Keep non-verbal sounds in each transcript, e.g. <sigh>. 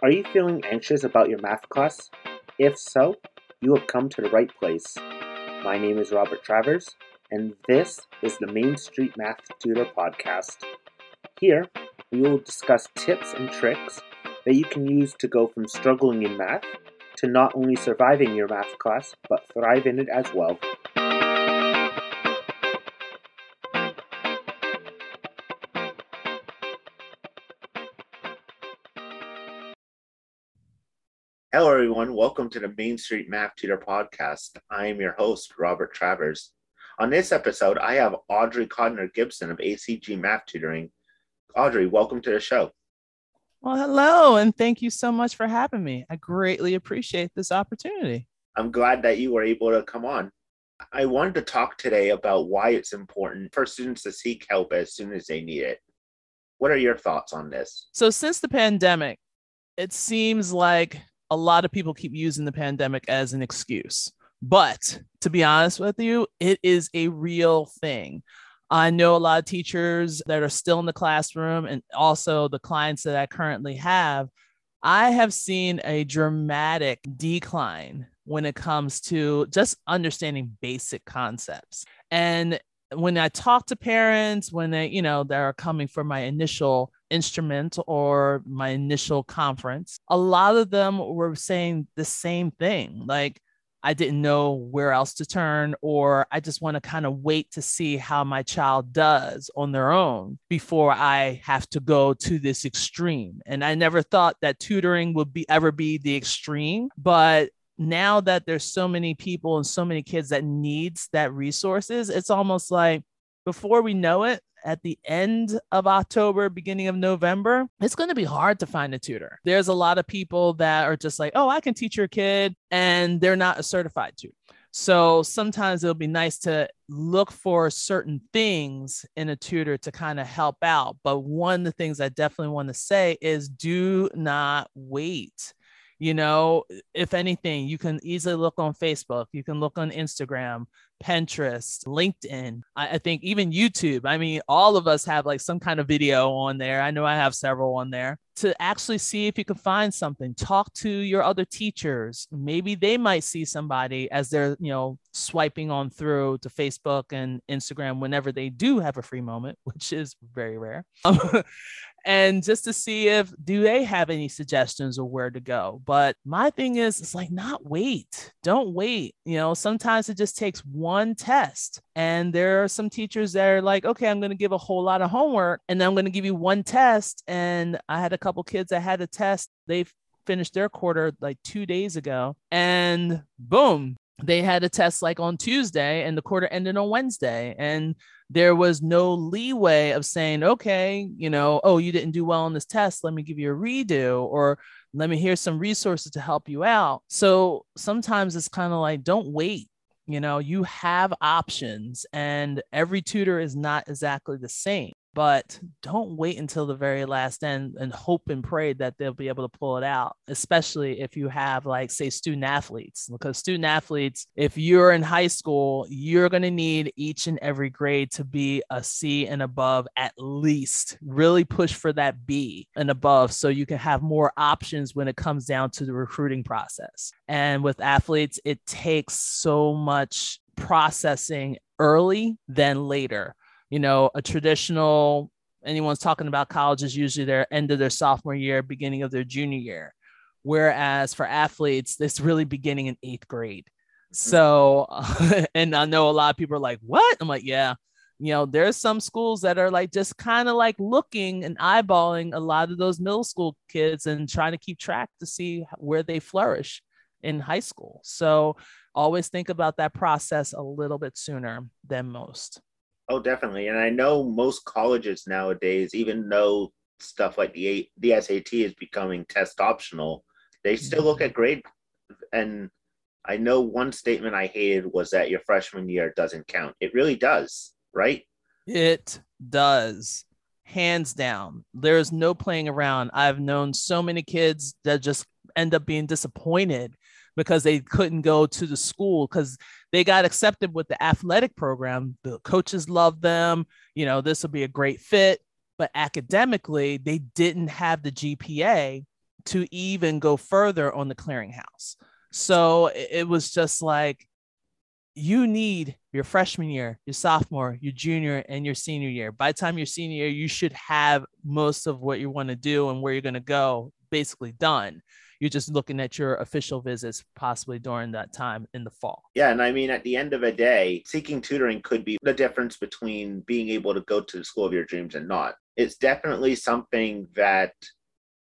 Are you feeling anxious about your math class? If so, you have come to the right place. My name is Robert Travers, and this is the Main Street Math Tutor Podcast. Here, we will discuss tips and tricks that you can use to go from struggling in math to not only surviving your math class, but thrive in it as well. Hello, everyone. Welcome to the Main Street Math Tutor Podcast. I am your host, Robert Travers. On this episode, I have Audrey Codner Gibson of ACG Math Tutoring. Audrey, welcome to the show. Well, hello, and thank you so much for having me. I greatly appreciate this opportunity. I'm glad that you were able to come on. I wanted to talk today about why it's important for students to seek help as soon as they need it. What are your thoughts on this? So, since the pandemic, it seems like a lot of people keep using the pandemic as an excuse. But to be honest with you, it is a real thing. I know a lot of teachers that are still in the classroom and also the clients that I currently have. I have seen a dramatic decline when it comes to just understanding basic concepts. And when I talk to parents, when they, you know, they're coming for my initial instrument or my initial conference, a lot of them were saying the same thing. Like, I didn't know where else to turn, or I just want to kind of wait to see how my child does on their own before I have to go to this extreme. And I never thought that tutoring would be ever be the extreme, but now that there's so many people and so many kids that needs that resources, it's almost like before we know it, at the end of October, beginning of November, it's going to be hard to find a tutor. There's a lot of people that are just like, oh, I can teach your kid, and they're not a certified tutor. So sometimes it'll be nice to look for certain things in a tutor to kind of help out. But one of the things I definitely want to say is do not wait you know if anything you can easily look on facebook you can look on instagram pinterest linkedin I, I, think even youtube. I mean all of us have like some kind of video on there. I know i have several on there. To actually see if you can find something talk to your other teachers. Maybe they might see somebody as they're you know swiping on through to facebook and instagram whenever they do have a free moment <laughs> which is very rare um, <laughs> and just to see if do they have any suggestions of where to go? But my thing is it's like not wait. Don't wait you know? Sometimes it just takes one test and there are some teachers that are like okay i'm going to give a whole lot of homework and then i'm going to give you one test and i had a couple kids that had a test. They finished their quarter like two days ago and boom they had a test like on Tuesday and the quarter ended on Wednesday. And there was no leeway of saying, okay, you know, oh, you didn't do well on this test. Let me give you a redo or let me hear some resources to help you out. So sometimes it's kind of like, don't wait. You know, you have options, and every tutor is not exactly the same but don't wait until the very last end and hope and pray that they'll be able to pull it out especially if you have like say student athletes because student athletes if you're in high school you're going to need each and every grade to be a c and above at least. Really push for that b and above so you can have more options when it comes down to the recruiting process. And with athletes it takes so much processing early than later you know, a traditional anyone's talking about college is usually their end of their sophomore year, beginning of their junior year. Whereas for athletes, it's really beginning in eighth grade. Mm-hmm. So, <laughs> and I know a lot of people are like, what? I'm like, yeah, you know, there's some schools that are like just kind of like looking and eyeballing a lot of those middle school kids and trying to keep track to see where they flourish in high school. So, always think about that process a little bit sooner than most. Oh, definitely. And I know most colleges nowadays, even though stuff like the the SAT is becoming test optional, they still look at mm-hmm. grade. And I know one statement I hated was that your freshman year doesn't count. It really does, right? It does. Hands down. There's no playing around. I've known so many kids that just end up being disappointed because they couldn't go to the school because they got accepted with the athletic program. The coaches loved them. You know, this will be a great fit. But academically, they didn't have the GPA to even go further on the clearinghouse. So it was just like you need your freshman year, your sophomore, your junior, and your senior year. By the time your senior you should have most of what you want to do and where you're going to go basically done. You're just looking at your official visits possibly during that time in the fall. Yeah. And I mean, at the end of a day, seeking tutoring could be the difference between being able to go to the school of your dreams and not. It's definitely something that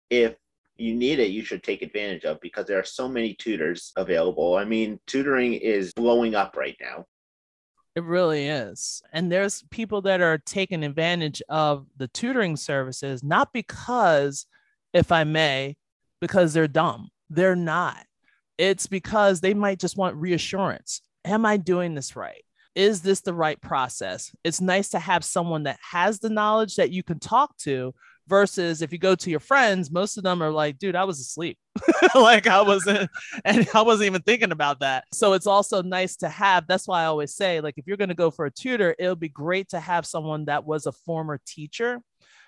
if you need it, you should take advantage of because there are so many tutors available. I mean, tutoring is blowing up right now. It really is. And there's people that are taking advantage of the tutoring services, not because, if I may, because they're dumb. They're not. It's because they might just want reassurance. Am I doing this right? Is this the right process? It's nice to have someone that has the knowledge that you can talk to versus if you go to your friends most of them are like dude i was asleep <laughs> like i wasn't and i wasn't even thinking about that so it's also nice to have that's why i always say like if you're going to go for a tutor it'll be great to have someone that was a former teacher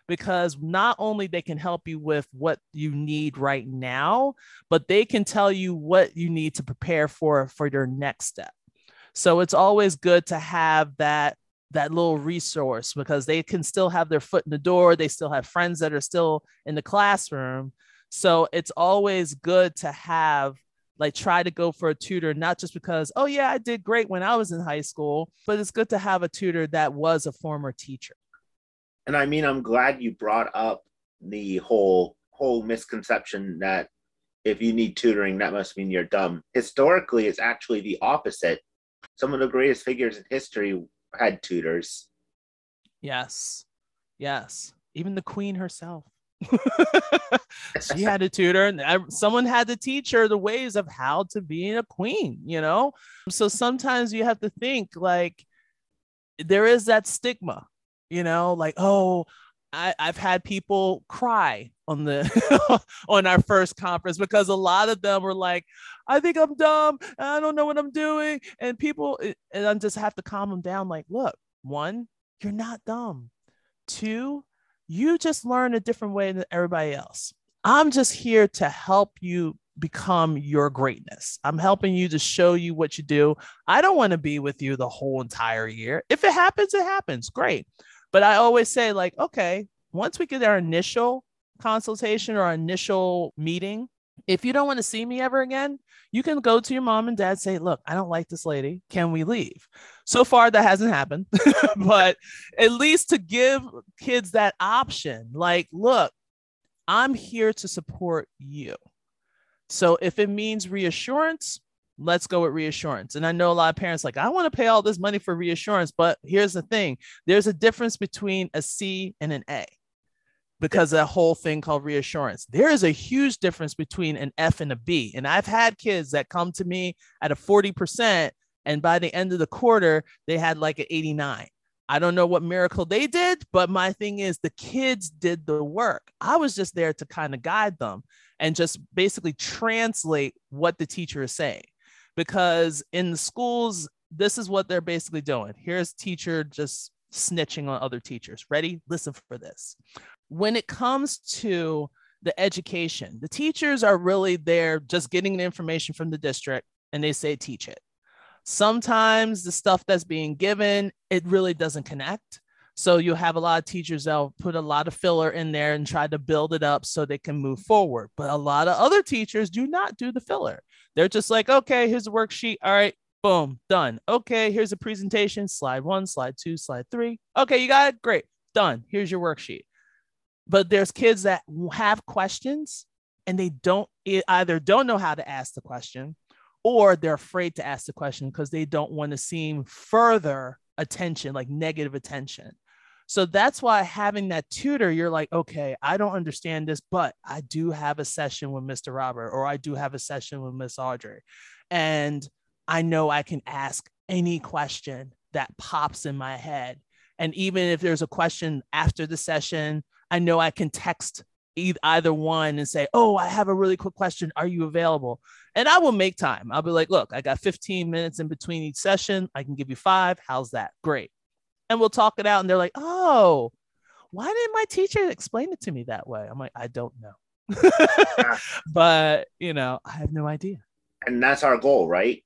because not only they can help you with what you need right now but they can tell you what you need to prepare for for your next step so it's always good to have that that little resource because they can still have their foot in the door. They still have friends that are still in the classroom. So it's always good to have like try to go for a tutor, not just because, oh, yeah, I did great when I was in high school, but it's good to have a tutor that was a former teacher. And I mean, I'm glad you brought up the whole whole misconception that if you need tutoring, that must mean you're dumb. Historically, it's actually the opposite. Some of the greatest figures in history had tutors. Yes. Yes. Even the queen herself. <laughs> she <laughs> had a tutor and someone had to teach her the ways of how to be a queen, you know? So sometimes you have to think like there is that stigma, you know, like, oh, I, have had people cry on the <laughs> on our first conference because a lot of them were like, I think I'm dumb. I don't know what I'm doing. And people eh, and I just have to calm them down. Like, look, one, you're not dumb. Two, you just learn a different way than everybody else. I'm just here to help you become your greatness. I'm helping you to show you what you do. I don't want to be with you the whole entire year. If it happens, it happens. Great. But I always say, like, okay, once we get our initial consultation or our initial meeting, if you don't want to see me ever again, you can go to your mom and dad, say, Look, I don't like this lady. Can we leave? So far, that hasn't happened, <laughs> but at least to give kids that option like, look, I'm here to support you. So if it means reassurance, let's go with reassurance. And I know a lot of parents like, I want to pay all this money for reassurance, but here's the thing there's a difference between a C and an A because that whole thing called reassurance. There is a huge difference between an F and a B. And I've had kids that come to me at a 40%, and by the end of the quarter, they had like an 89. I don't know what miracle they did, but my thing is the kids did the work. I was just there to kind of guide them and just basically translate what the teacher is saying because in the schools, this is what they're basically doing. Here's teacher just snitching on other teachers. Ready? Listen for this. When it comes to the education, the teachers are really there just getting the information from the district and they say teach it. Sometimes the stuff that's being given, it really doesn't connect. So you have a lot of teachers that'll put a lot of filler in there and try to build it up so they can move forward. But a lot of other teachers do not do the filler. They're just like, okay, here's a worksheet. All right, boom, done. Okay, here's a presentation. Slide one, slide two, slide three. Okay, you got it. Great, done. Here's your worksheet. But there's kids that have questions and they don't either don't know how to ask the question or they're afraid to ask the question because they don't want to seem further attention, like negative attention. So that's why having that tutor, you're like, okay, I don't understand this, but I do have a session with Mr. Robert, or I do have a session with Miss Audrey. And I know I can ask any question that pops in my head. And even if there's a question after the session, I know I can text either one and say, Oh, I have a really quick question. Are you available? And I will make time. I'll be like, Look, I got 15 minutes in between each session. I can give you five. How's that? Great and we'll talk it out. And they're like, oh, why didn't my teacher explain it to me that way? I'm like, I don't know. <laughs> but you know, I have no idea. And that's our goal, right?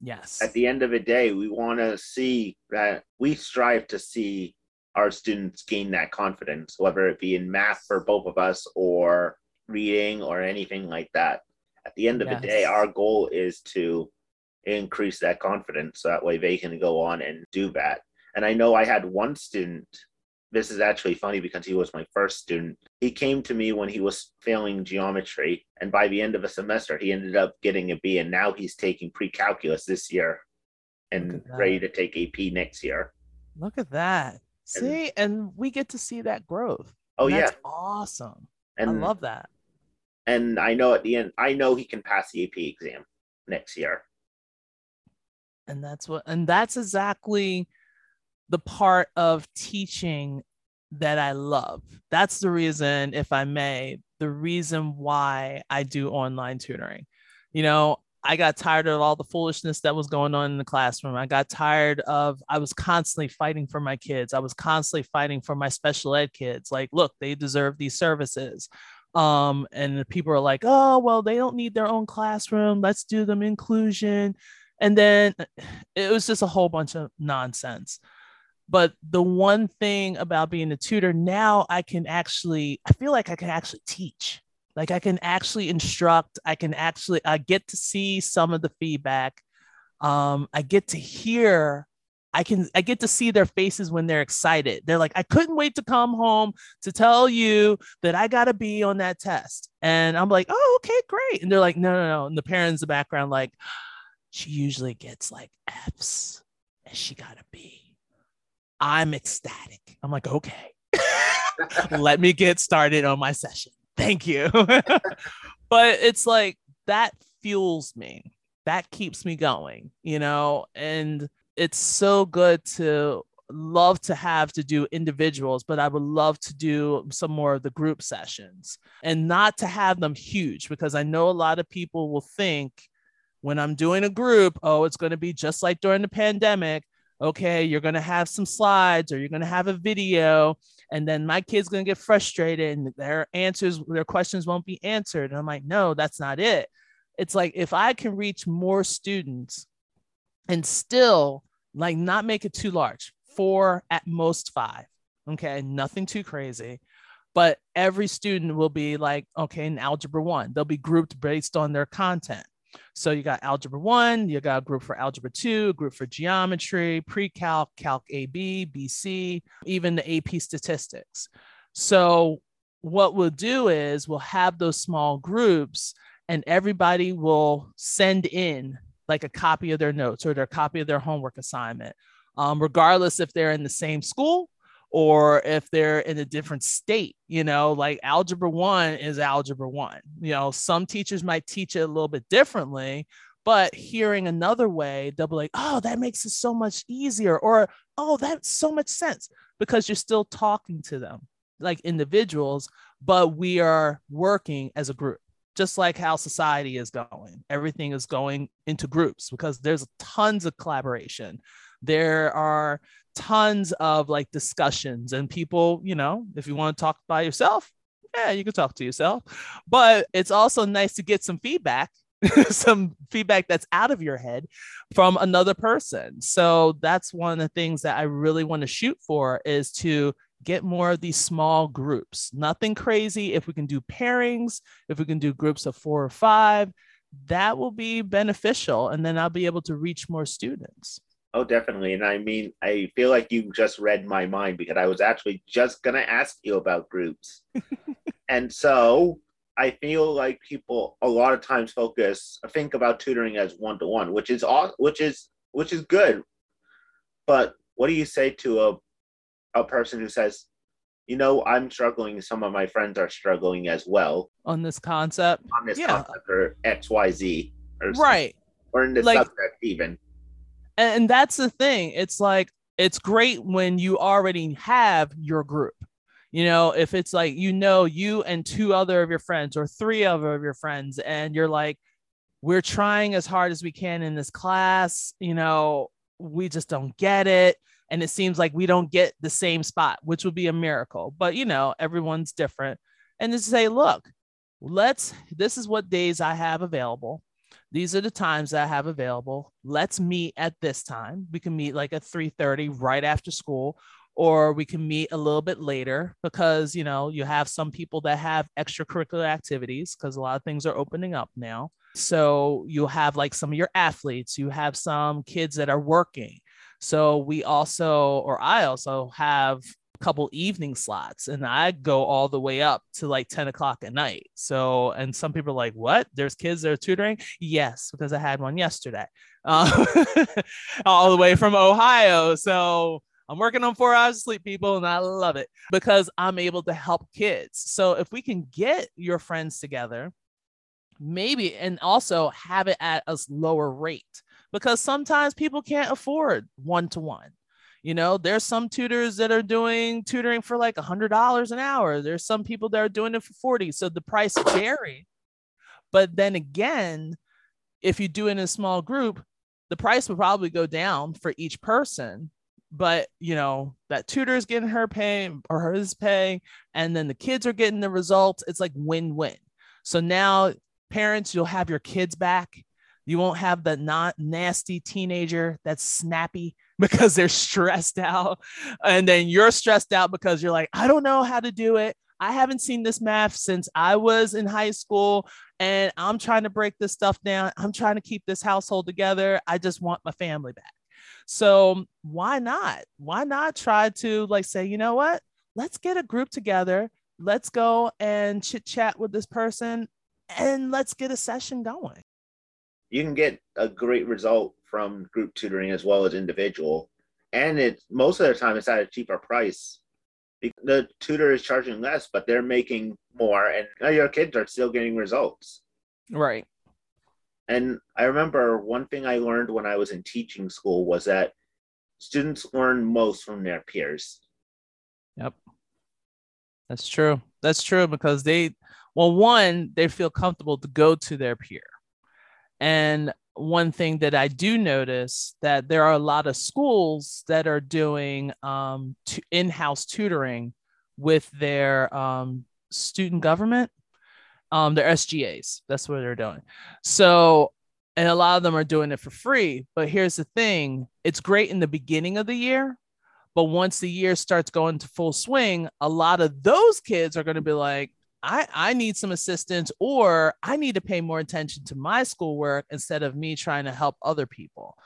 Yes. At the end of the day, we want to see that we strive to see our students gain that confidence, whether it be in math for both of us or reading or anything like that. At the end of yes. the day, our goal is to increase that confidence so that way they can go on and do that. And I know I had one student this is actually funny because he was my first student. He came to me when he was failing geometry, and by the end of a semester, he ended up getting a B, and now he's taking pre calculus this year and ready to take AP next year. Look at that. See, and, and we get to see that growth. Oh, yeah. Awesome. And, I love that. And I know at the end, I know he can pass the AP exam next year. And that's what, and that's exactly the part of teaching that I love. That's the reason, if I may, the reason why I do online tutoring. You know, I got tired of all the foolishness that was going on in the classroom. I got tired of, I was constantly fighting for my kids. I was constantly fighting for my special ed kids. Like, look, they deserve these services. Um, and people are like, oh, well, they don't need their own classroom. Let's do them inclusion. And then it was just a whole bunch of nonsense. But the one thing about being a tutor now, I can actually, I feel like I can actually teach. Like I can actually instruct. I can actually, I get to see some of the feedback. Um, I get to hear I can I get to see their faces when they're excited. They're like, I couldn't wait to come home to tell you that I got to be on that test. And I'm like, oh, okay, great. And they're like, no, no, no. And the parents in the background, like, she usually gets like F's and she got a B. I'm ecstatic. I'm like, okay, let me get started on my session. Thank you. <laughs> but it's like that fuels me. That keeps me going, you know, and it's so good to love to have to do individuals, but I would love to do some more of the group sessions and not to have them huge because I know a lot of people will think when I'm doing a group, oh, it's going to be just like during the pandemic okay, you're going to have some slides or you're going to have a video. And then my kid's going to get frustrated and their answers, their questions won't be answered. And I'm like, no, that's not it. It's like if I can reach more students and still like not make it too large, four at most five. Okay. Nothing too crazy. But every student will be like, okay, in algebra one, they'll be grouped based on their content. So you got algebra one, you got a group for algebra two, group for geometry, pre-calc, calc AB, BC, even the AP statistics. So what we'll do is we'll have those small groups and everybody will send in like a copy of their notes or their copy of their homework assignment, um, regardless if they're in the same school or if they're in a different state, you know, like algebra one is algebra one. You know, some teachers might teach it a little bit differently, but hearing another way, they'll be like, oh, that makes it so much easier, or oh, that's so much sense because you're still talking to them like individuals, but we are working as a group. Just like how society is going, everything is going into groups because there's tons of collaboration. There are tons of like discussions and people, you know, if you want to talk by yourself, yeah, you can talk to yourself. But it's also nice to get some feedback, <laughs> some feedback that's out of your head from another person. So that's one of the things that I really want to shoot for is to get more of these small groups. Nothing crazy. If we can do pairings, if we can do groups of four or five, that will be beneficial. And then I'll be able to reach more students. Oh, definitely. And I mean, I feel like you just read my mind because I was actually just going to ask you about groups. <laughs> and so I feel like people a lot of times focus, think about tutoring as one to one, which is all, which is, which is good. But what do you say to a, a person who says, you know, I'm struggling. Some of my friends are struggling as well on this concept. On this yeah. concept or X, Y, Z, or right, or in the like, subject even and that's the thing. It's like it's great when you already have your group. You know if it's like you know you and two other of your friends or three other of your friends and you're like we're trying as hard as we can in this class you know we just don't get it. And it seems like we don't get the same spot which would be a miracle. But you know everyone's different. And to say look let's this is what days I have available. These are the times that I have available. Let's meet at this time. We can meet like at 3:30 right after school or we can meet a little bit later because you know you have some people that have extracurricular activities because a lot of things are opening up now so you have like some of your athletes you have some kids that are working so we also or i also have couple evening slots and i go all the way up to like 10 o'clock at night so and some people are like what there's kids that are tutoring yes because i had one yesterday uh, <laughs> all the way from ohio so I'm working on four hours of sleep, people, and I love it because I'm able to help kids. So if we can get your friends together, maybe, and also have it at a lower rate because sometimes people can't afford one to one. You know, there's some tutors that are doing tutoring for like a hundred dollars an hour. There's some people that are doing it for 40. So the price vary. But then again, if you do it in a small group, the price would probably go down for each person but you know that tutor is getting her pay or his pay and then the kids are getting the results it's like win-win so now parents you'll have your kids back you won't have the not nasty teenager that's snappy <laughs> because they're stressed out and then you're stressed out because you're like i don't know how to do it i haven't seen this math since i was in high school and i'm trying to break this stuff down i'm trying to keep this household together i just want my family back so why not? Why not try to like say, you know what? Let's get a group together. Let's go and chit chat with this person and let's get a session going. You can get a great result from group tutoring as well as individual. And it most of the time it's at a cheaper price. The tutor is charging less, but they're making more, and your kids are still getting results. Right. And I remember one thing I learned when I was in teaching school was that students learn most from their peers. Yep. That's true. That's true because they, well, one, they feel comfortable to go to their peer. And one thing that I do notice that there are a lot of schools that are doing um, in-house tutoring with their um, student government um, they're SGAs. That's what they're doing. So, and a lot of them are doing it for free. But here's the thing it's great in the beginning of the year. But once the year starts going to full swing, a lot of those kids are going to be like, I, I need some assistance or I need to pay more attention to my schoolwork instead of me trying to help other people.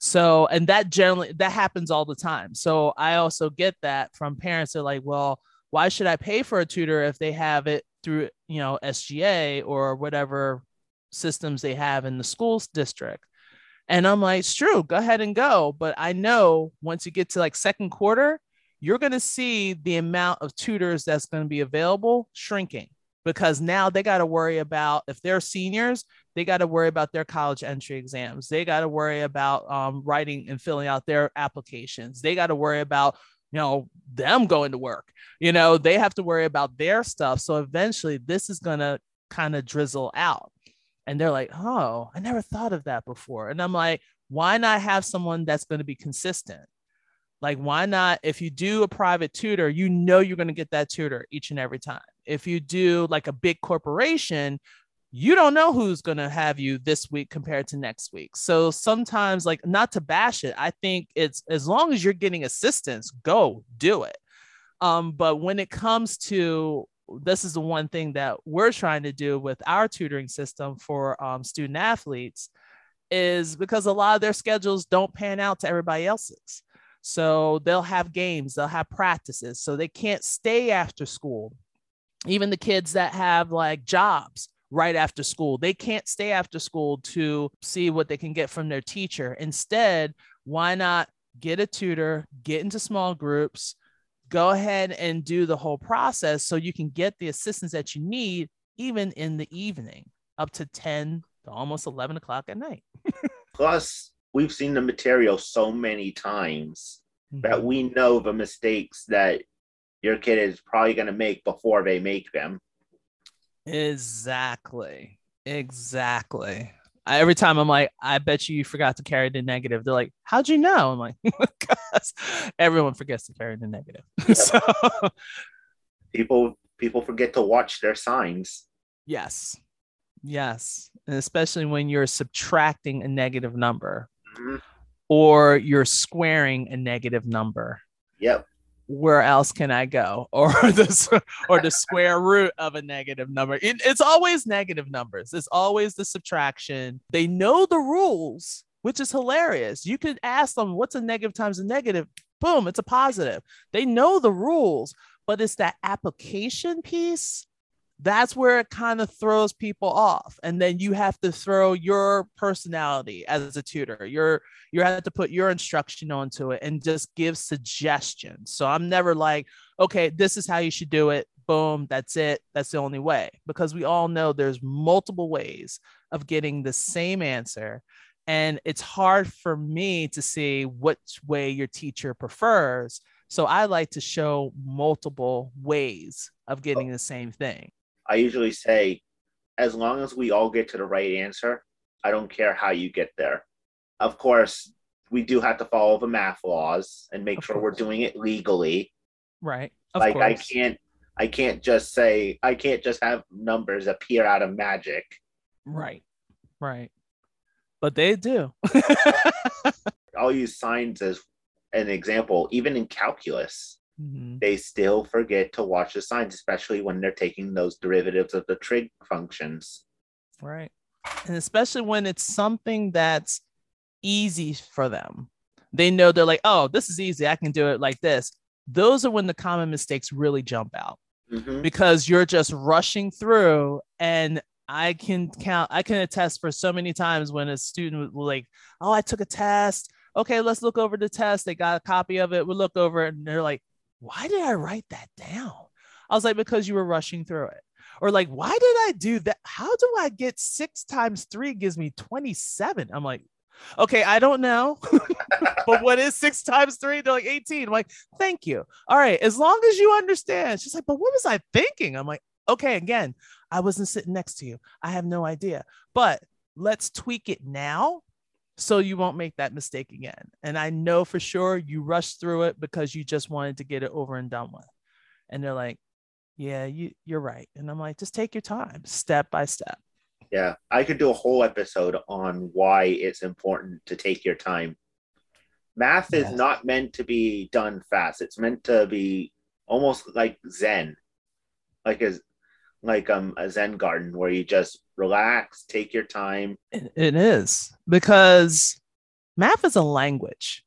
So, and that generally that happens all the time. So I also get that from parents. They're like, well, why should I pay for a tutor if they have it through you know SGA or whatever systems they have in the schools district. And I'm like, it's true, go ahead and go. But I know once you get to like second quarter, you're going to see the amount of tutors that's going to be available shrinking because now they got to worry about if they're seniors, they got to worry about their college entry exams. They got to worry about um, writing and filling out their applications. They got to worry about you know them going to work. You know they have to worry about their stuff. So eventually this is going to kind of drizzle out. And they're like oh i never thought of that before. And i'm like why not have someone that's going to be consistent like why not if you do a private tutor you know you're going to get that tutor each and every time if you do like a big corporation you don't know who's going to have you this week compared to next week. So sometimes, like, not to bash it, I think it's as long as you're getting assistance, go do it. Um, but when it comes to this, is the one thing that we're trying to do with our tutoring system for um, student athletes is because a lot of their schedules don't pan out to everybody else's. So they'll have games, they'll have practices, so they can't stay after school. Even the kids that have like jobs right after school. They can't stay after school to see what they can get from their teacher. Instead, why not get a tutor, get into small groups, go ahead and do the whole process so you can get the assistance that you need even in the evening up to 10 to almost 11 o'clock at night. Plus, we've seen the material so many times mm-hmm. that we know the mistakes that your kid is probably going to make before they make them. Exactly. Exactly. I, every time I'm like, I bet you you forgot to carry the negative. They're like, how'd you know? I'm like, <laughs> because everyone forgets to carry the negative. <laughs> so people people forget to watch their signs. Yes. Yes. And especially when you're subtracting a negative number Mhm. or you're squaring a negative number. Yep. Where else can I go? <laughs> Or the or the square root of a negative number. It- it's always negative numbers. It's always the subtraction. They know the rules, which is hilarious. You could ask them, "What's a negative times a negative?" Boom, it's a positive. They know the rules, but it's that application piece that's where it kind of throws people off and then you have to throw your personality as a tutor. You're you have to put your instruction onto it and just give suggestions. So i'm never like okay this is how you should do it. Boom that's it. That's the only way. Because we all know there's multiple ways of getting the same answer and it's hard for me to see which way your teacher prefers. So i like to show multiple ways of getting oh. the same thing I usually say, as long as we all get to the right answer, I don't care how you get there. Of course, we do have to follow the math laws and make Of sure we're doing it legally. Right. Of like I can't I can't just say I can't just have numbers appear out of magic. Right. Right. But they do. I'll use signs as an example. Even in calculus, Mhm. they still forget to watch the signs, especially when they're taking those derivatives of the trig functions. Right. And especially when it's something that's easy for them. They know they're like, oh, this is easy. I can do it like this. Those are when the common mistakes really jump out. Mhm. because you're just rushing through and I can count, I can attest for so many times when a student will like, oh, I took a test. Okay, let's look over the test. They got a copy of it. We look over it and they're like, why did I write that down? I was like, because you were rushing through it. Or like, why did I do that? How do I get six times three gives me 27? I'm like, okay, I don't know. <laughs> but what is six times three? They're like 18. I'm like, thank you. All right, as long as you understand. She's like, but what was I thinking? I'm like, okay, again, I wasn't sitting next to you. I have no idea. But let's tweak it now so you won't make that mistake again. And I know for sure you rushed through it because you just wanted to get it over and done with. And they're like, yeah, you, you're right. And I'm like, just take your time, step by step. Yeah, I could do a whole episode on why it's important to take your time. Math is not meant to be done fast. It's meant to be almost like Zen, like a like um a Zen garden where you just relax, take your time. It, is because math is a language.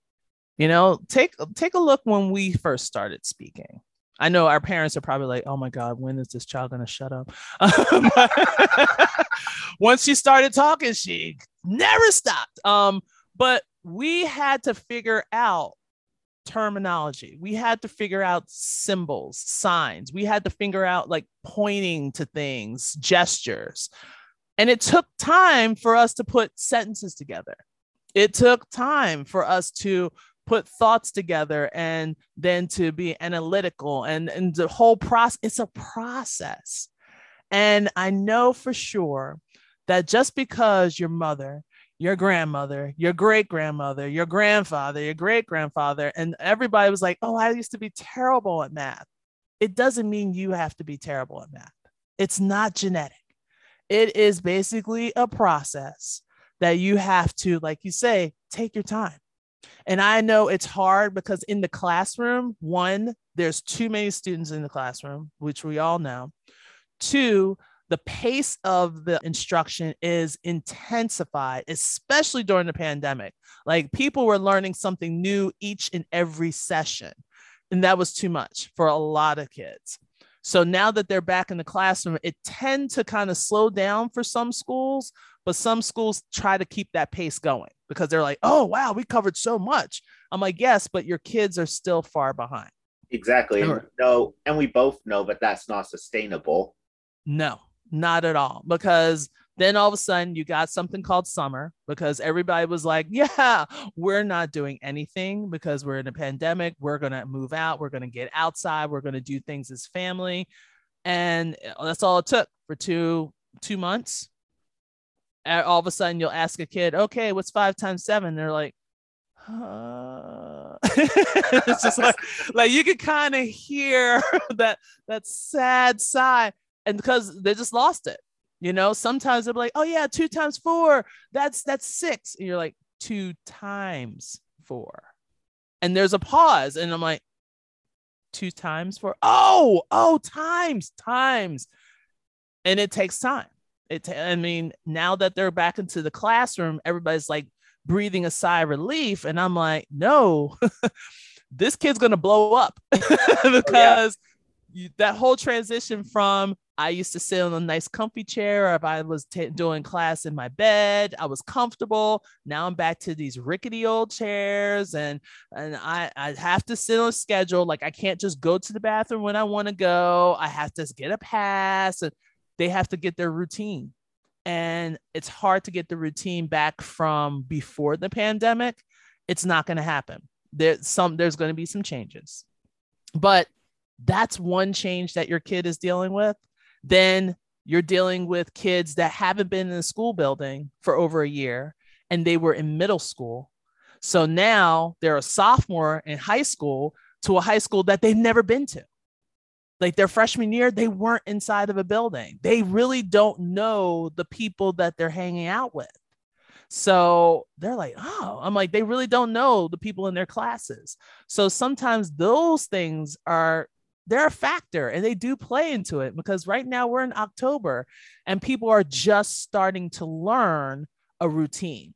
You know, take take a look when we first started speaking. I know our parents are probably like, "Oh my God, when is this child gonna shut up?" <laughs> Once she started talking, she never stopped. Um, but we had to figure out terminology. We had to figure out symbols, signs. We had to figure out like pointing to things, gestures. And it took time for us to put sentences together. It took time for us to put thoughts together and then to be analytical and, and the whole process. It's a process. And I know for sure that just because your mother, your grandmother, your great grandmother, your grandfather, your great grandfather, and everybody was like, oh, I used to be terrible at math. It doesn't mean you have to be terrible at math. It's not genetic. It is basically a process that you have to, like you say, take your time. And I know it's hard because in the classroom, one, there's too many students in the classroom, which we all know. Two, the pace of the instruction is intensified, especially during the pandemic. Like people were learning something new each and every session. And that was too much for a lot of kids. So now that they're back in the classroom, it tend to kind of slow down for some schools, but some schools try to keep that pace going because they're like, oh, wow, we covered so much. I'm like, yes, but your kids are still far behind. Exactly. And Sure. no, and we both know that that's not sustainable. No, not at all. Because then all of a sudden you got something called summer because everybody was like, <laughs> yeah, we're not doing anything because we're in a pandemic. We're going to move out. We're going to get outside. We're going to do things as family. And that's all it took for two two months. And all of a sudden you'll ask a kid, okay, what's five times seven? They're like, uh. <laughs> it's just like like you can kind of hear <laughs> that that sad sigh and because they just lost it You know, sometimes they'll be like, oh yeah, two times four, that's that's six. And you're like, two times four. And there's a pause. And I'm like, two times four. Oh, oh, times, times. And it takes time. It I mean, now that they're back into the classroom, everybody's like breathing a sigh of relief. And I'm like, no, <laughs> this kid's gonna blow up <laughs> because oh, yeah. You, that whole transition from I used to sit on a nice comfy chair, or if I was t- doing class in my bed, I was comfortable. Now I'm back to these rickety old chairs, and and I I have to sit on a schedule. Like I can't just go to the bathroom when I want to go. I have to get a pass, and they have to get their routine. And it's hard to get the routine back from before the pandemic. It's not going to happen. There's some. There's going to be some changes, but that's one change that your kid is dealing with then you're dealing with kids that haven't been in the school building for over a year and they were in middle school. So now they're a sophomore in high school to a high school that they've never been to. Like their freshman year, they weren't inside of a building. They really don't know the people that they're hanging out with. So they're like, oh, I'm like, they really don't know the people in their classes. So sometimes those things are they're a factor and they do play into it because right now we're in October and people are just starting to learn a routine.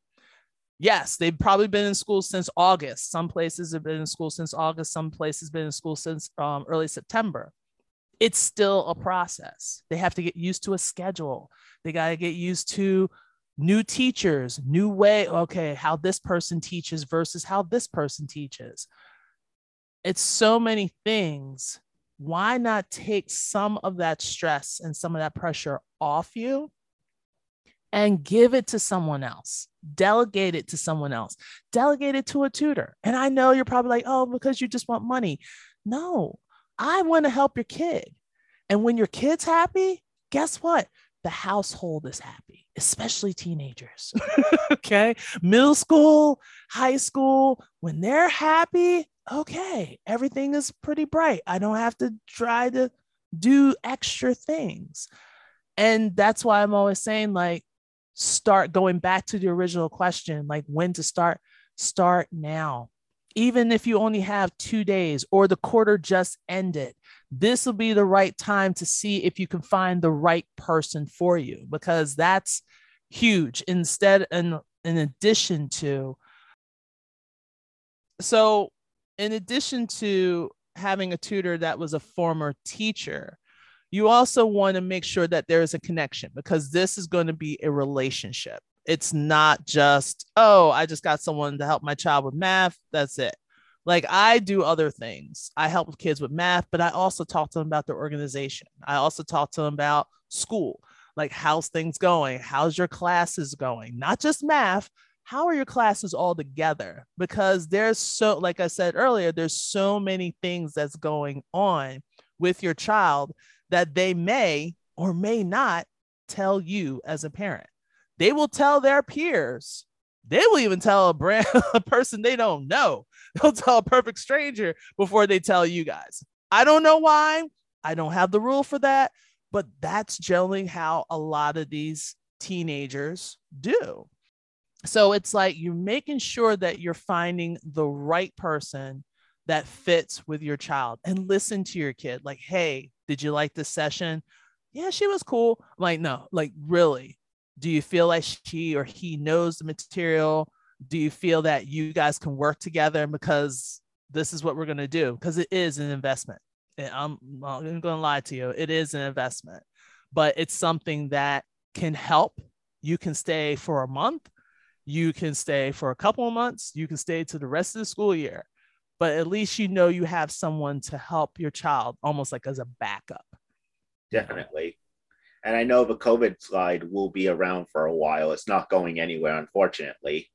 Yes, they've probably been in school since August. Some places have been in school since August, some places have been in school since um, early September. It's still a process. They have to get used to a schedule. They got to get used to new teachers, new way, okay, how this person teaches versus how this person teaches. It's so many things why not take some of that stress and some of that pressure off you and give it to someone else? Delegate it to someone else, delegate it to a tutor. And I know you're probably like, oh, because you just want money. No, I want to help your kid. And when your kid's happy, guess what? The household is happy, especially teenagers. <laughs> okay. Middle school, high school, when they're happy, okay, everything is pretty bright. I don't have to try to do extra things. And that's why I'm always saying, like, start going back to the original question, like when to start, start now. Even if you only have two days or the quarter just ended, this will be the right time to see if you can find the right person for you because that's huge. Instead, in, in addition to, so in addition to having a tutor that was a former teacher, you also want to make sure that there is a connection because this is going to be a relationship. It's not just, oh, I just got someone to help my child with math. That's it. Like I do other things. I help kids with math, but I also talk to them about their organization. I also talk to them about school. Like, how's things going? How's your classes going? Not just math, how are your classes all together? Because there's so, like I said earlier, there's so many things that's going on with your child that they may or may not tell you as a parent. They will tell their peers. They will even tell a brand <laughs> a person they don't know. They'll tell a perfect stranger before they tell you guys. I don't know why. I don't have the rule for that, but that's generally how a lot of these teenagers do. So it's like you're making sure that you're finding the right person that fits with your child and listen to your kid. Like, hey, did you like this session? Yeah, she was cool. I'm like, no, like, really? Do you feel like she or he knows the material? Do you feel that you guys can work together because this is what we're going to do? Because it is an investment. I'm, I'm going to lie to you. It is an investment, but it's something that can help. You can stay for a month you can stay for a couple of months, you can stay to the rest of the school year, but at least you know you have someone to help your child almost like as a backup. Definitely. And I know the COVID slide will be around for a while. It's not going anywhere, unfortunately.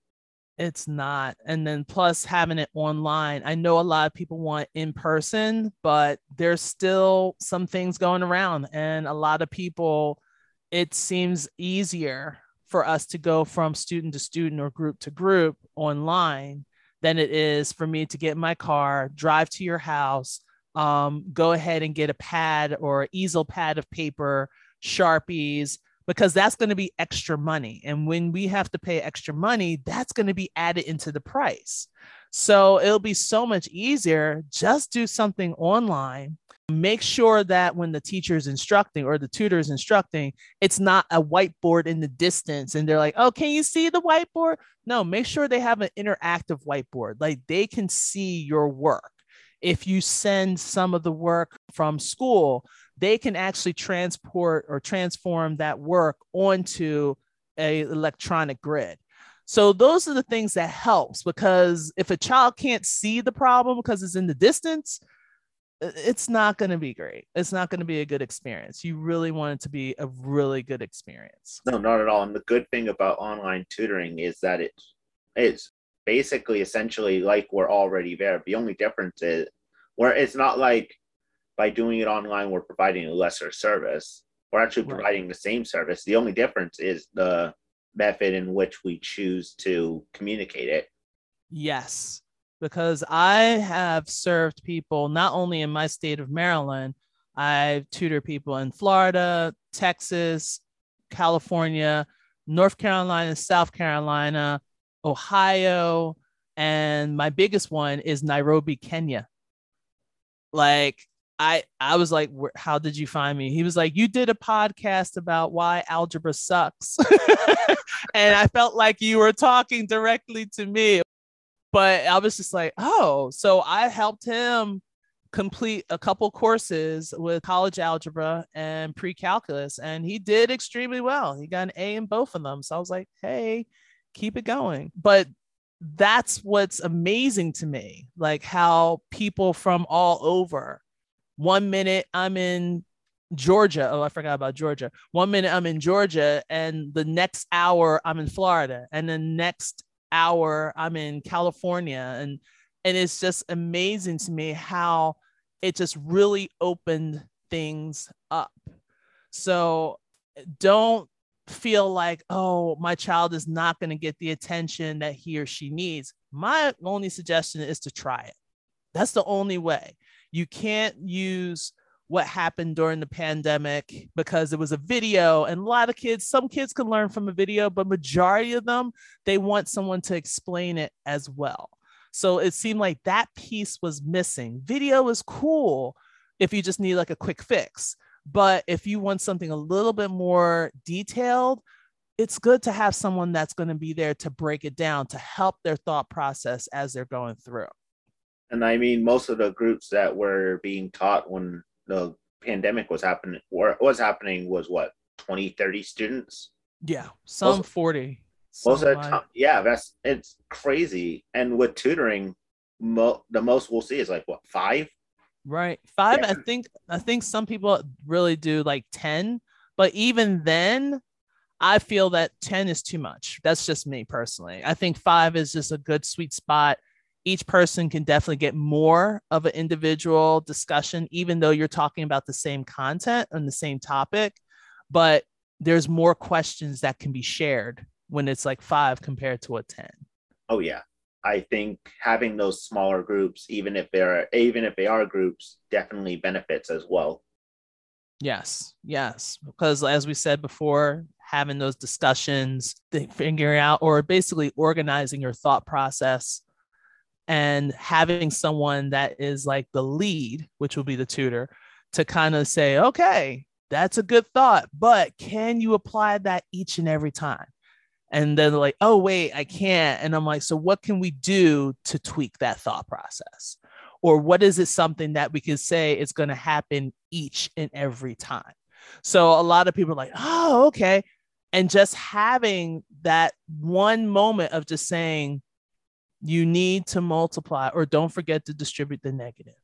It's not. And then plus having it online. I know a lot of people want in person, but there's still some things going around. And a lot of people, it seems easier for us to go from student to student or group to group online than it is for me to get in my car, drive to your house, um, go ahead and get a pad or easel pad of paper, Sharpies, because that's going to be extra money. And when we have to pay extra money, that's going to be added into the price. So it'll be so much easier. Just do something online. Make sure that when the teacher is instructing or the tutor is instructing, it's not a whiteboard in the distance and they're like, oh, can you see the whiteboard? No, make sure they have an interactive whiteboard. Like they can see your work. If you send some of the work from school, they can actually transport or transform that work onto a electronic grid so those are the things that helps because if a child can't see the problem because it's in the distance it's not going to be great it's not going to be a good experience you really want it to be a really good experience no not at all and the good thing about online tutoring is that it's it's basically essentially like we're already there the only difference is where it's not like by doing it online, we're providing a lesser service. We're actually right. providing the same service. The only difference is the method in which we choose to communicate it. Yes, because I have served people not only in my state of Maryland, I've tutored people in Florida, Texas, California, North Carolina, South Carolina, Ohio, and my biggest one is Nairobi, Kenya. Like I I was like, how did you find me? He was like, you did a podcast about why algebra sucks, <laughs> and I felt like you were talking directly to me. But I was just like, oh, so I helped him complete a couple courses with college algebra and pre-calculus, and he did extremely well. He got an A in both of them. So I was like, hey, keep it going. But that's what's amazing to me, like how people from all over one minute I'm in Georgia. Oh, I forgot about Georgia. One minute I'm in Georgia, and the next hour I'm in Florida, and the next hour I'm in California, and and it's just amazing to me how it just really opened things up. So don't feel like oh my child is not going to get the attention that he or she needs. My only suggestion is to try it. That's the only way you can't use what happened during the pandemic because it was a video and a lot of kids some kids can learn from a video but majority of them they want someone to explain it as well. So it seemed like that piece was missing. Video is cool if you just need like a quick fix but if you want something a little bit more detailed it's good to have someone that's going to be there to break it down to help their thought process as they're going through. And I mean, most of the groups that were being taught when the pandemic was happening, or was happening, was what 20, 30 students. Yeah, some most, forty. Most of the time, yeah, that's it's crazy. And with tutoring, mo- the most we'll see is like what five. Right, five. Yeah. I think I think some people really do like ten, but even then, I feel that 10 is too much. That's just me personally. I think five is just a good sweet spot each person can definitely get more of an individual discussion, even though you're talking about the same content and the same topic. But there's more questions that can be shared when it's like five compared to a 10. Oh, yeah. I think having those smaller groups, even if they're even if they are groups, definitely benefits as well. Yes, yes. Because as we said before, having those discussions, figuring out or basically organizing your thought process and having someone that is like the lead, which will be the tutor, to kind of say, okay, that's a good thought, but can you apply that each and every time? And then like, oh, wait, I can't. And I'm like, so what can we do to tweak that thought process? Or what is it something that we can say is going to happen each and every time? So a lot of people are like, oh, okay. And just having that one moment of just saying, you need to multiply or don't forget to distribute the negative.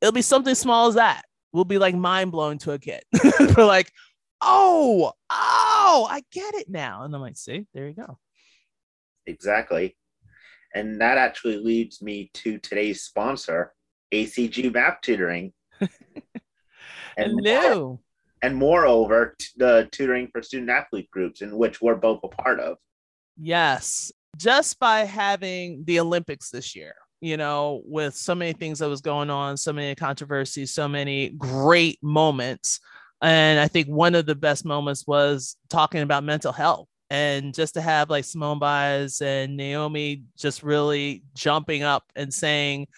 It'll be something small as that. Will be like mind blowing to a kid. <laughs> We're like, oh, oh, I get it now. And I'm like, see, there you go. Exactly. And that actually leads me to today's sponsor, ACG Math Tutoring. <laughs> and More, and moreover, the tutoring for student athlete groups, in which we're both a part of. Yes just by having the Olympics this year, you know, with so many things that was going on, so many controversies, so many great moments. And I think one of the best moments was talking about mental health and just to have like Simone Biles and Naomi just really jumping up and saying,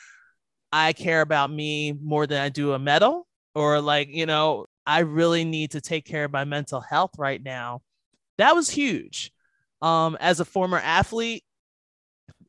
I care about me more than I do a medal, or like, you know, I really need to take care of my mental health right now. That was huge. Um, as a former athlete,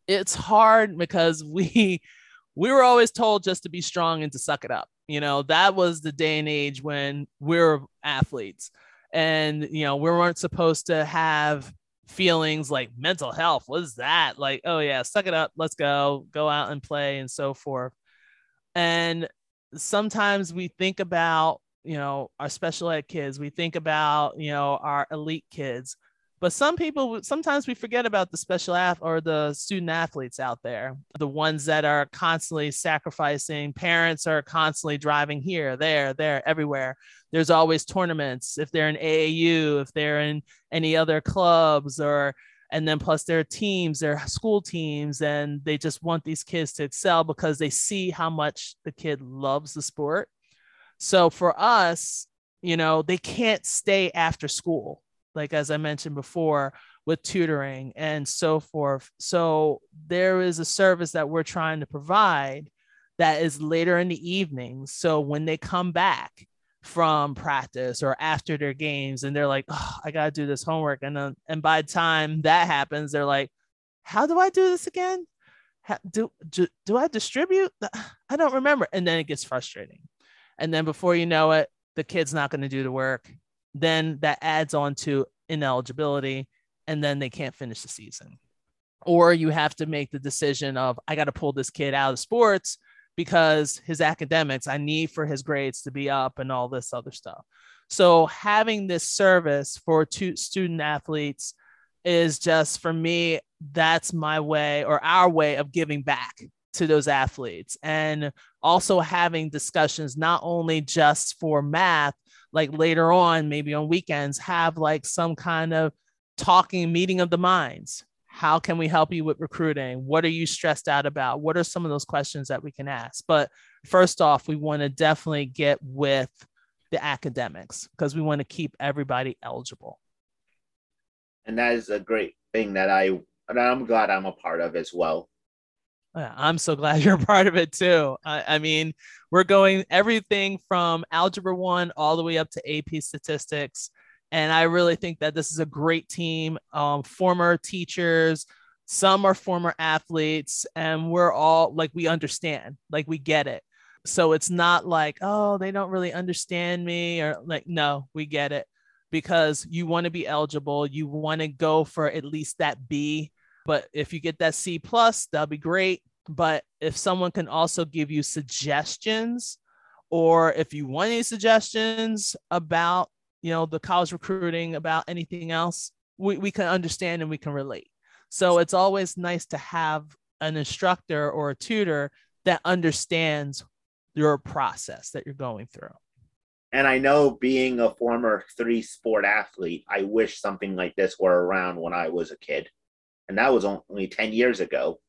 it's hard because we <laughs> we were always told just to be strong and to suck it up. You know, that was the day and age when we we're athletes. And, you know, we weren't supposed to have feelings like mental health. What is that? Like, oh, yeah, suck it up. Let's go, go out and play and so forth. And sometimes we think about, you know, our special ed kids, we think about, you know, our elite kids but some people, sometimes we forget about the special ath or the student athletes out there, the ones that are constantly sacrificing. Parents are constantly driving here, there, there, everywhere. There's always tournaments. If they're in AAU, if they're in any other clubs, or and then plus their teams, their school teams, and they just want these kids to excel because they see how much the kid loves the sport. So for us, you know, they can't stay after school like as I mentioned before, with tutoring and so forth. So there is a service that we're trying to provide that is later in the evening. So when they come back from practice or after their games and they're like, oh, I got to do this homework. And then, and by the time that happens, they're like, how do I do this again? Do, do, do I distribute? I don't remember. And then it gets frustrating. And then before you know it, the kid's not going to do the work then that adds on to ineligibility and then they can't finish the season. Or you have to make the decision of, I got to pull this kid out of sports because his academics, I need for his grades to be up and all this other stuff. So having this service for two student athletes is just for me, that's my way or our way of giving back to those athletes and also having discussions not only just for math like later on, maybe on weekends, have like some kind of talking meeting of the minds. How can we help you with recruiting? What are you stressed out about? What are some of those questions that we can ask? But first off, we want to definitely get with the academics because we want to keep everybody eligible. And that is a great thing that I I'm glad I'm a part of as well. I'm so glad <laughs> you're a part of it too. I, I, mean, we're going everything from Algebra 1 all the way up to AP statistics. And I really think that this is a great team. Um, former teachers, some are former athletes, and we're all like, we understand, like, we get it. So it's not like, oh, they don't really understand me, or like, no, we get it because you want to be eligible. You want to go for at least that B but if you get that C plus, that'll be great. But if someone can also give you suggestions, or if you want any suggestions about, you know, the college recruiting, about anything else, we, we can understand and we can relate. So it's always nice to have an instructor or a tutor that understands your process that you're going through. And I know being a former three sport athlete, I wish something like this were around when I was a kid and that was only 10 years ago.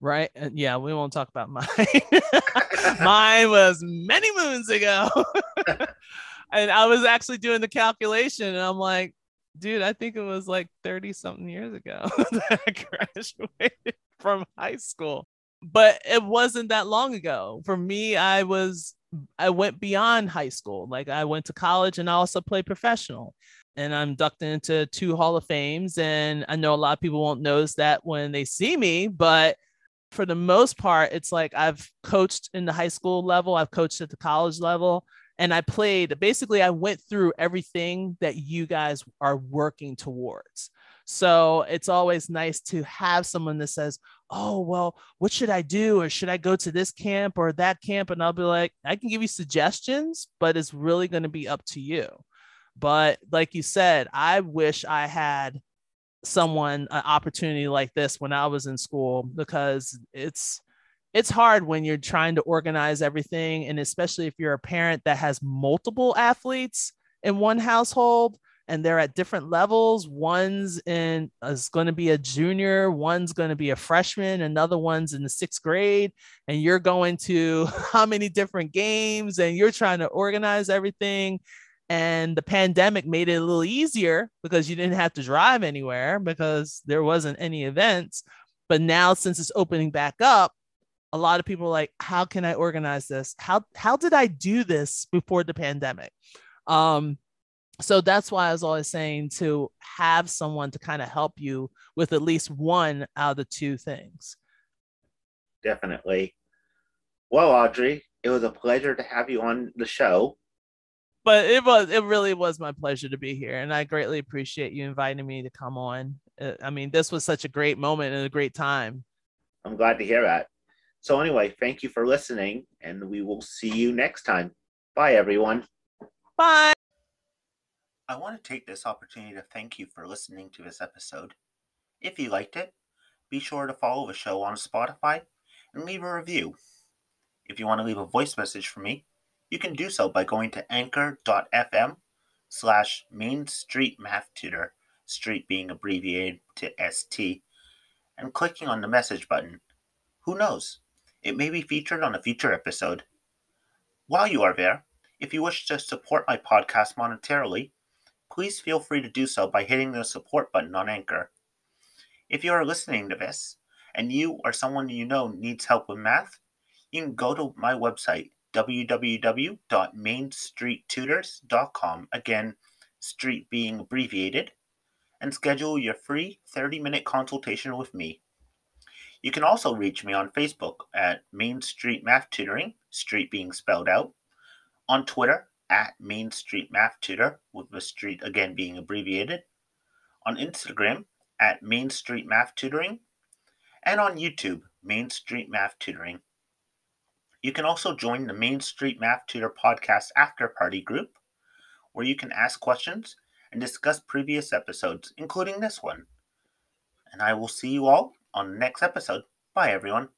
Right uh, yeah we won't talk about mine. <laughs> Mine was many moons ago. <laughs> And i was actually doing the calculation and i'm like dude i think it was like 30 something years ago <laughs> that i graduated from high school. But it wasn't that long ago. For me i was i went beyond high school. Like i went to college and i also played professional and I'm ducked into two Hall of Fames. And I know a lot of people won't notice that when they see me, but for the most part, it's like I've coached in the high school level, I've coached at the college level, and I played. Basically, I went through everything that you guys are working towards. So it's always nice to have someone that says, Oh, well, what should I do? Or should I go to this camp or that camp? And I'll be like, I can give you suggestions, but it's really going to be up to you. But like you said, I wish I had someone an opportunity like this when I was in school because it's it's hard when you're trying to organize everything and especially if you're a parent that has multiple athletes in one household and they're at different levels. One's in is going to be a junior one's going to be a freshman another one's in the sixth grade and you're going to <laughs> how many different games and you're trying to organize everything And the pandemic made it a little easier because you didn't have to drive anywhere because there wasn't any events. But now, since it's opening back up, a lot of people are like, how can I organize this? How how did I do this before the pandemic? Um, so that's why I was always saying to have someone to kind of help you with at least one out of the two things. Definitely. Well, Audrey, it was a pleasure to have you on the show. But it was it really was my pleasure to be here, and I greatly appreciate you inviting me to come on. Uh, I mean, this was such a great moment and a great time. I'm glad to hear that. So anyway, thank you for listening, and we will see you next time. Bye, everyone. Bye. I want to take this opportunity to thank you for listening to this episode. If you liked it, be sure to follow the show on Spotify and leave a review. If you want to leave a voice message for me, you can do so by going to anchor.fm slash Main Street Math Tutor, street being abbreviated to ST, and clicking on the message button. Who knows? It may be featured on a future episode. While you are there, if you wish to support my podcast monetarily, please feel free to do so by hitting the support button on Anchor. If you are listening to this and you or someone you know needs help with math, you can go to my website, www.mainstreettutors.com, again, street being abbreviated, and schedule your free 30 minute consultation with me. You can also reach me on Facebook at Main Street Math Tutoring, street being spelled out, on Twitter at Main Street Math Tutor, with the street again being abbreviated, on Instagram at Main Street Math Tutoring, and on YouTube, Main Street Math Tutoring. You can also join the Main Street Math Tutor podcast after party group, where you can ask questions and discuss previous episodes, including this one. And I will see you all on the next episode. Bye, everyone.